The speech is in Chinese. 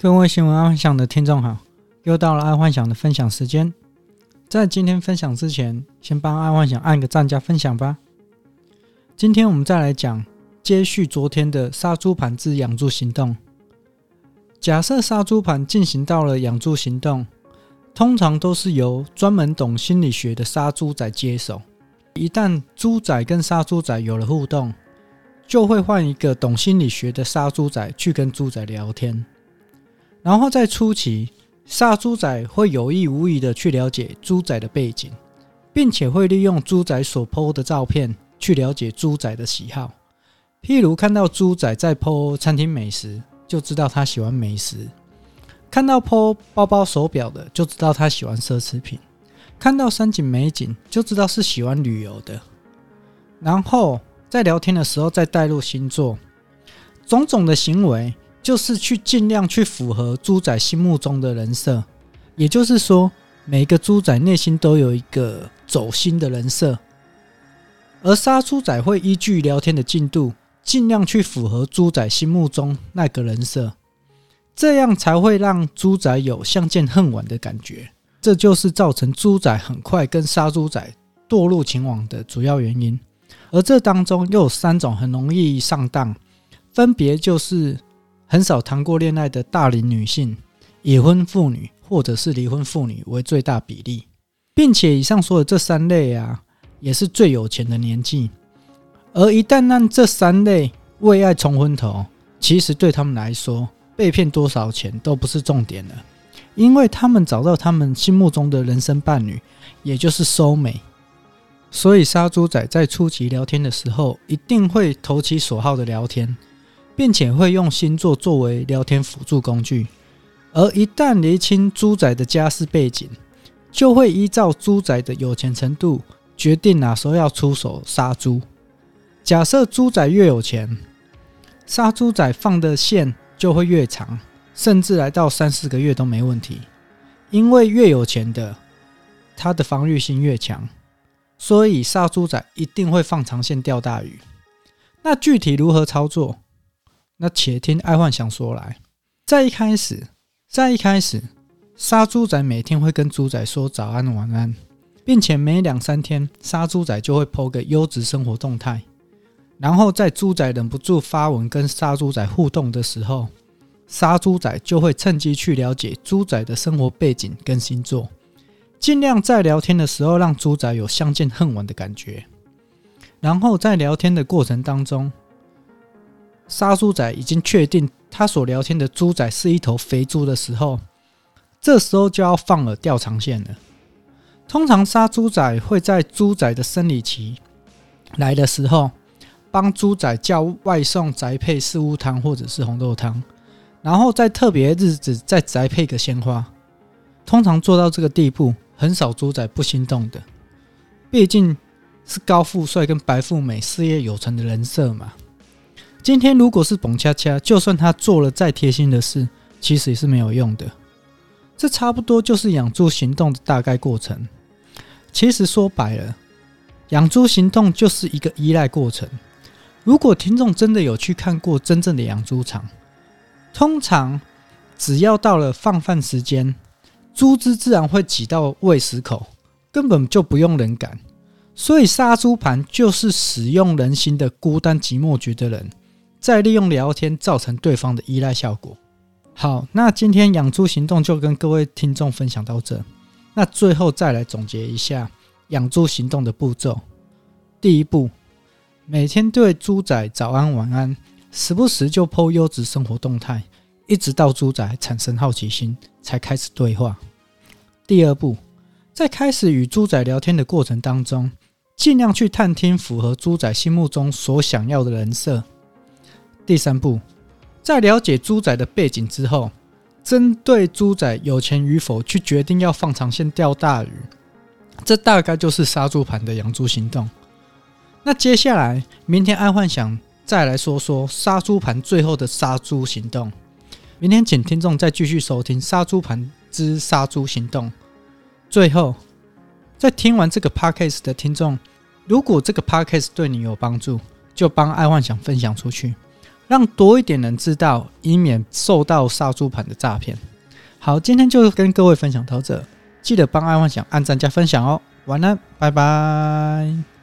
各位新闻爱幻想的听众好，又到了爱幻想的分享时间。在今天分享之前，先帮爱幻想按个赞加分享吧。今天我们再来讲，接续昨天的杀猪盘之养猪行动。假设杀猪盘进行到了养猪行动，通常都是由专门懂心理学的杀猪仔接手。一旦猪仔跟杀猪仔有了互动，就会换一个懂心理学的杀猪仔去跟猪仔聊天。然后在初期，杀猪仔会有意无意的去了解猪仔的背景，并且会利用猪仔所 po 的照片去了解猪仔的喜好。譬如看到猪仔在 po 餐厅美食，就知道他喜欢美食；看到 po 包包手表的，就知道他喜欢奢侈品；看到山景美景，就知道是喜欢旅游的。然后在聊天的时候再带入星座，种种的行为。就是去尽量去符合猪仔心目中的人设，也就是说，每个猪仔内心都有一个走心的人设，而杀猪仔会依据聊天的进度，尽量去符合猪仔心目中那个人设，这样才会让猪仔有相见恨晚的感觉。这就是造成猪仔很快跟杀猪仔堕入情网的主要原因。而这当中又有三种很容易上当，分别就是。很少谈过恋爱的大龄女性、已婚妇女或者是离婚妇女为最大比例，并且以上说的这三类啊，也是最有钱的年纪。而一旦让这三类为爱冲昏头，其实对他们来说，被骗多少钱都不是重点了，因为他们找到他们心目中的人生伴侣，也就是收美。所以杀猪仔在初期聊天的时候，一定会投其所好的聊天。并且会用星座作为聊天辅助工具，而一旦厘清猪仔的家世背景，就会依照猪仔的有钱程度决定哪时候要出手杀猪。假设猪仔越有钱，杀猪仔放的线就会越长，甚至来到三四个月都没问题。因为越有钱的，他的防御性越强，所以杀猪仔一定会放长线钓大鱼。那具体如何操作？那且听爱幻想说来，在一开始，在一开始，杀猪仔每天会跟猪仔说早安晚安，并且每两三天，杀猪仔就会 po 个优质生活动态。然后在猪仔忍不住发文跟杀猪仔互动的时候，杀猪仔就会趁机去了解猪仔的生活背景跟星座，尽量在聊天的时候让猪仔有相见恨晚的感觉。然后在聊天的过程当中，杀猪仔已经确定他所聊天的猪仔是一头肥猪的时候，这时候就要放饵钓长线了。通常杀猪仔会在猪仔的生理期来的时候，帮猪仔叫外送宅配四物汤或者是红豆汤，然后在特别日子再宅配个鲜花。通常做到这个地步，很少猪仔不心动的，毕竟是高富帅跟白富美事业有成的人设嘛。今天如果是蹦恰恰，就算他做了再贴心的事，其实也是没有用的。这差不多就是养猪行动的大概过程。其实说白了，养猪行动就是一个依赖过程。如果听众真的有去看过真正的养猪场，通常只要到了放饭时间，猪只自然会挤到喂食口，根本就不用人赶。所以杀猪盘就是使用人心的孤单寂寞觉的人。再利用聊天造成对方的依赖效果。好，那今天养猪行动就跟各位听众分享到这。那最后再来总结一下养猪行动的步骤：第一步，每天对猪仔早安晚安，时不时就 po 优质生活动态，一直到猪仔产生好奇心才开始对话。第二步，在开始与猪仔聊天的过程当中，尽量去探听符合猪仔心目中所想要的人设。第三步，在了解猪仔的背景之后，针对猪仔有钱与否去决定要放长线钓大鱼，这大概就是杀猪盘的养猪行动。那接下来，明天爱幻想再来说说杀猪盘最后的杀猪行动。明天请听众再继续收听杀猪盘之杀猪行动。最后，在听完这个 podcast 的听众，如果这个 podcast 对你有帮助，就帮爱幻想分享出去。让多一点人知道，以免受到杀猪盘的诈骗。好，今天就跟各位分享到这，记得帮爱幻想按赞加分享哦。晚安，拜拜。